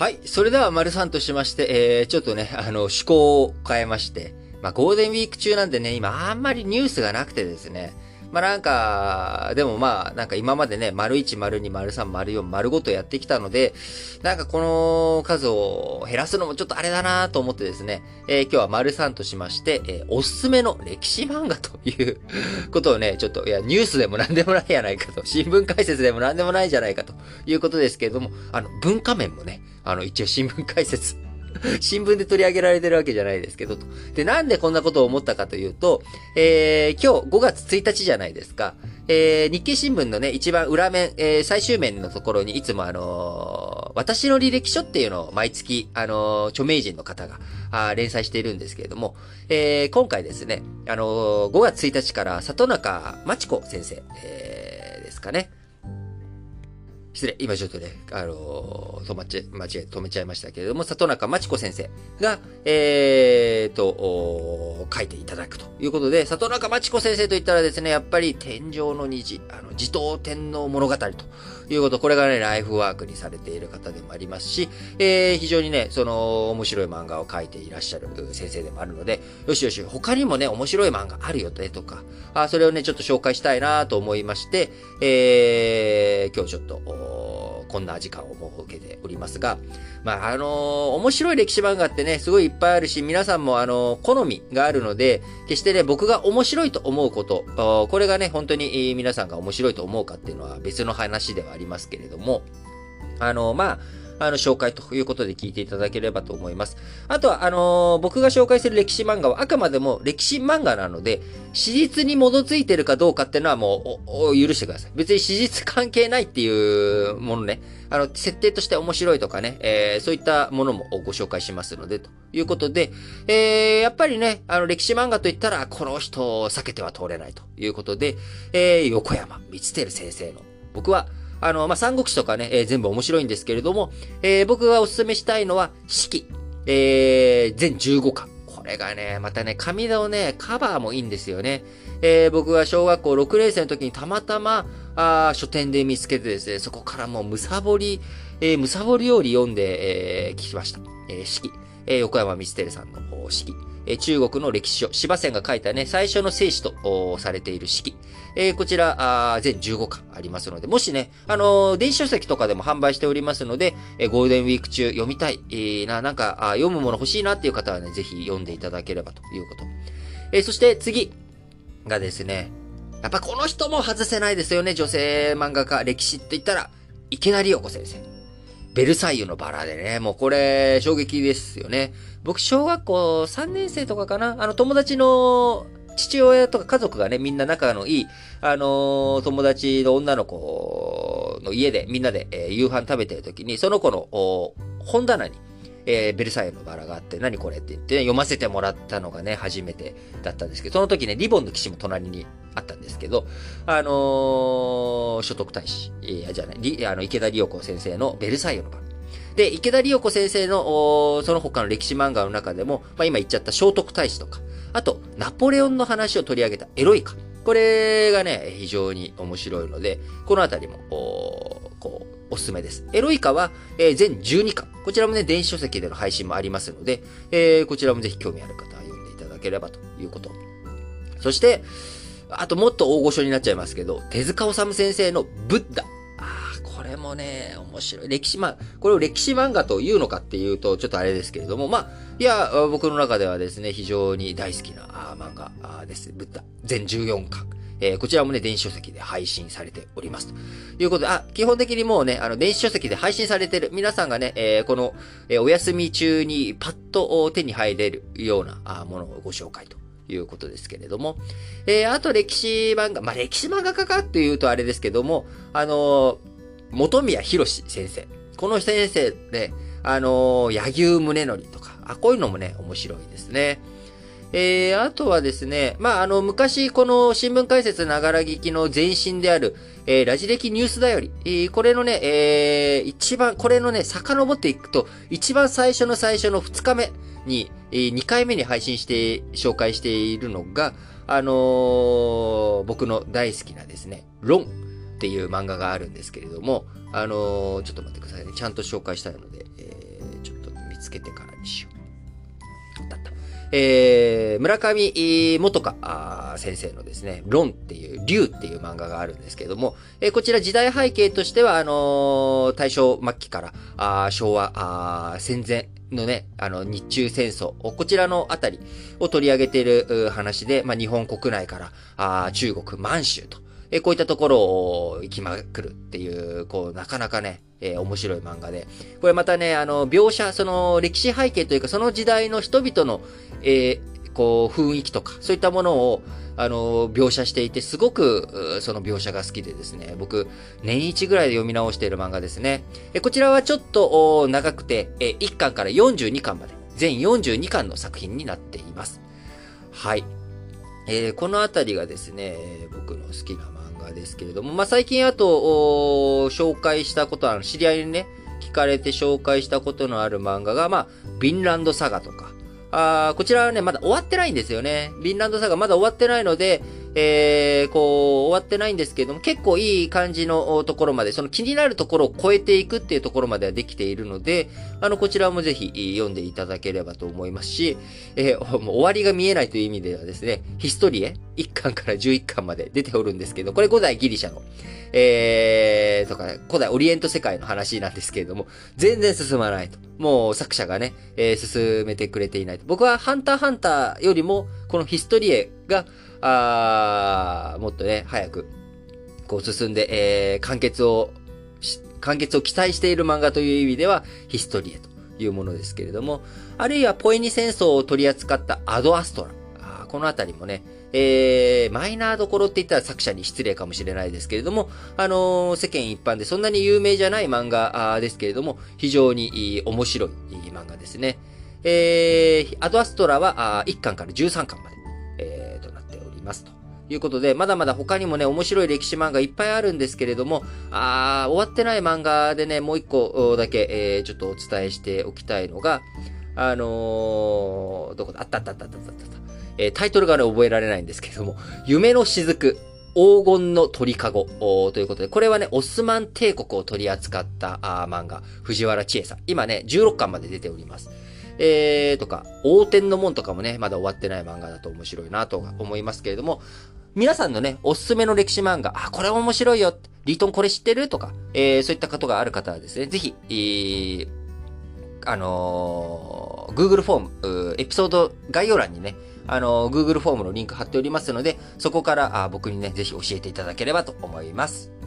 はい。それでは、丸さんとしまして、えー、ちょっとね、あの、趣向を変えまして、まあ、ゴールデンウィーク中なんでね、今、あんまりニュースがなくてですね、まあ、なんか、でもまあ、なんか今までね、丸1、丸2、丸3、丸4、丸5とやってきたので、なんかこの数を減らすのもちょっとあれだなと思ってですね、えー、今日は丸3としまして、えー、おすすめの歴史漫画という ことをね、ちょっと、いや、ニュースでもなんでもないやないかと、新聞解説でもなんでもないじゃないかということですけれども、あの、文化面もね、あの、一応新聞解説 新聞で取り上げられてるわけじゃないですけど、と。で、なんでこんなことを思ったかというと、えー、今日5月1日じゃないですか。えー、日経新聞のね、一番裏面、えー、最終面のところにいつもあのー、私の履歴書っていうのを毎月、あのー、著名人の方が、あ連載しているんですけれども、えー、今回ですね、あのー、5月1日から里中真知子先生、えー、ですかね。失礼、今ちょっとね、あのー、止まっちゃ、間違え、止めちゃいましたけれども、里中真知子先生が、えーと、書いていただくということで、里中真知子先生といったらですね、やっぱり天上の虹、あの、持統天皇物語ということ、これがね、ライフワークにされている方でもありますし、えー、非常にね、その、面白い漫画を書いていらっしゃる先生でもあるので、よしよし、他にもね、面白い漫画あるよね、とか、あそれをね、ちょっと紹介したいなと思いまして、えー、今日ちょっと、こんな時間を設けておりますが、まあ、あのー、面白い歴史漫画ってね、すごいいっぱいあるし、皆さんもあのー、好みがあるあるので、決してね、僕が面白いと思うこと、これがね、本当に皆さんが面白いと思うかっていうのは別の話ではありますけれども、あの、まあ、あの、紹介ということで聞いていただければと思います。あとは、あのー、僕が紹介する歴史漫画はあくまでも歴史漫画なので、史実に基づいてるかどうかっていうのはもう、許してください。別に史実関係ないっていうものね、あの、設定として面白いとかね、えー、そういったものもご紹介しますので、ということで、えー、やっぱりね、あの、歴史漫画といったら、この人を避けては通れないということで、えー、横山光輝先生の、僕は、あの、まあ、三国志とかね、えー、全部面白いんですけれども、えー、僕がお勧めしたいのは、四季。えー、全15巻。これがね、またね、紙のね、カバーもいいんですよね。えー、僕が小学校6年生の時にたまたま、あ書店で見つけてですね、そこからもうむさぼり、えー、むさぼりより読んで、えー、聞きました。えー、四季。えー、横山光輝さんの四季。え、中国の歴史書、芝仙が書いたね、最初の聖史とされている四季。えー、こちら、あ全15巻ありますので、もしね、あのー、電子書籍とかでも販売しておりますので、えー、ゴールデンウィーク中読みたい、えー、な、なんかあ、読むもの欲しいなっていう方はね、ぜひ読んでいただければということ。えー、そして次がですね、やっぱこの人も外せないですよね、女性漫画家、歴史って言ったら、池田理代子先生。ベルサイユのバラでね、もうこれ、衝撃ですよね。僕、小学校3年生とかかな？あの、友達の父親とか家族がね、みんな仲のいい、あのー、友達の女の子の家でみんなで、えー、夕飯食べてる時に、その子の本棚に、えー、ベルサイユのバラがあって、何これって言って、ね、読ませてもらったのがね、初めてだったんですけど、その時ね、リボンの騎士も隣にあったんですけど、あのー、所得大使、いや、じゃない、あの、池田理代子先生のベルサイユのバラ。で、池田理代子先生の、その他の歴史漫画の中でも、まあ、今言っちゃった聖徳太子とか、あと、ナポレオンの話を取り上げたエロイカ。これがね、非常に面白いので、このあたりも、こう、おすすめです。エロイカは、えー、全12巻。こちらもね、電子書籍での配信もありますので、えー、こちらもぜひ興味ある方は読んでいただければということ。そして、あともっと大御所になっちゃいますけど、手塚治虫先生のブッダ。ああ、これもね、面白い。歴史、まあ、これを歴史漫画というのかっていうと、ちょっとあれですけれども、まあ、いや、僕の中ではですね、非常に大好きな漫画です。ブッダ。全14巻。えー、こちらもね、電子書籍で配信されております。ということで、あ、基本的にもうね、あの、電子書籍で配信されてる皆さんがね、えー、この、えー、お休み中にパッと手に入れるようなあものをご紹介と。いうことですけれども。えー、あと歴史漫画、まあ、歴史漫画家かっていうとあれですけども、あのー、元宮博先生。この先生ね、あのー、柳生宗則とか、あ、こういうのもね、面白いですね。えー、あとはですね、まあ、あの、昔、この新聞解説ながら聞きの前身である、えー、ラジ歴ニュースだより、えー、これのね、えー、一番、これのね、遡っていくと、一番最初の最初の2日目に、えー、2回目に配信して、紹介しているのが、あのー、僕の大好きなですね、ロンっていう漫画があるんですけれども、あのー、ちょっと待ってくださいね。ちゃんと紹介したいので、えちょっと見つけてからにしよう。だった。えー、村上元香先生のですね、論っていう、竜っていう漫画があるんですけども、えー、こちら時代背景としては、あのー、大正末期から、昭和戦前のね、あの、日中戦争、こちらのあたりを取り上げている話で、まあ、日本国内から、あ中国、満州と、こういったところを行きまくるっていう、こう、なかなかね、えー、面白い漫画で。これまたね、あの、描写、その歴史背景というか、その時代の人々の、えー、こう、雰囲気とか、そういったものを、あの、描写していて、すごく、その描写が好きでですね、僕、年一ぐらいで読み直している漫画ですね。えこちらはちょっと長くて、え1巻から42巻まで、全42巻の作品になっています。はい。えー、このあたりがですね、僕の好きな漫画ですけれども、まあ、最近あと、紹介したことあの、知り合いにね、聞かれて紹介したことのある漫画が、まあ、ビンランドサガとか、あこちらはね、まだ終わってないんですよね。ビンランドサガまだ終わってないので、えー、こう、終わってないんですけども、結構いい感じのところまで、その気になるところを超えていくっていうところまではできているので、あの、こちらもぜひ読んでいただければと思いますし、えー、もう終わりが見えないという意味ではですね、ヒストリエ1巻から11巻まで出ておるんですけど、これ古代ギリシャの、えー、とか、古代オリエント世界の話なんですけれども、全然進まないと。もう作者がね、えー、進めてくれていないと。僕はハンターハンターよりも、このヒストリエが、あもっとね、早く、こう進んで、えー、完結を、完結を期待している漫画という意味では、ヒストリエというものですけれども、あるいはポエニ戦争を取り扱ったアドアストラ。あこのあたりもね、えー、マイナーどころって言ったら作者に失礼かもしれないですけれども、あのー、世間一般でそんなに有名じゃない漫画ですけれども、非常に面白い漫画ですね。えー、アドアストラは1巻から13巻まで、えー、となっておりますと。いうことで、まだまだ他にもね、面白い歴史漫画いっぱいあるんですけれども、あ終わってない漫画でね、もう一個だけ、えー、ちょっとお伝えしておきたいのが、あのー、どこだ？あったあったあったあったあった。えー、タイトルがね、覚えられないんですけども、夢の雫、黄金の鳥かごということで、これはね、オスマン帝国を取り扱ったあ漫画、藤原千恵さん。今ね、16巻まで出ております。えー、とか、王天の門とかもね、まだ終わってない漫画だと面白いなと思いますけれども、皆さんのね、おすすめの歴史漫画、あ、これ面白いよ、リトンこれ知ってる？とか、えー、そういったことがある方はですね、ぜひ、えー、あのー、Google フォーム、エピソード概要欄にね、あの、Google フォームのリンク貼っておりますので、そこからあ僕にね、ぜひ教えていただければと思います。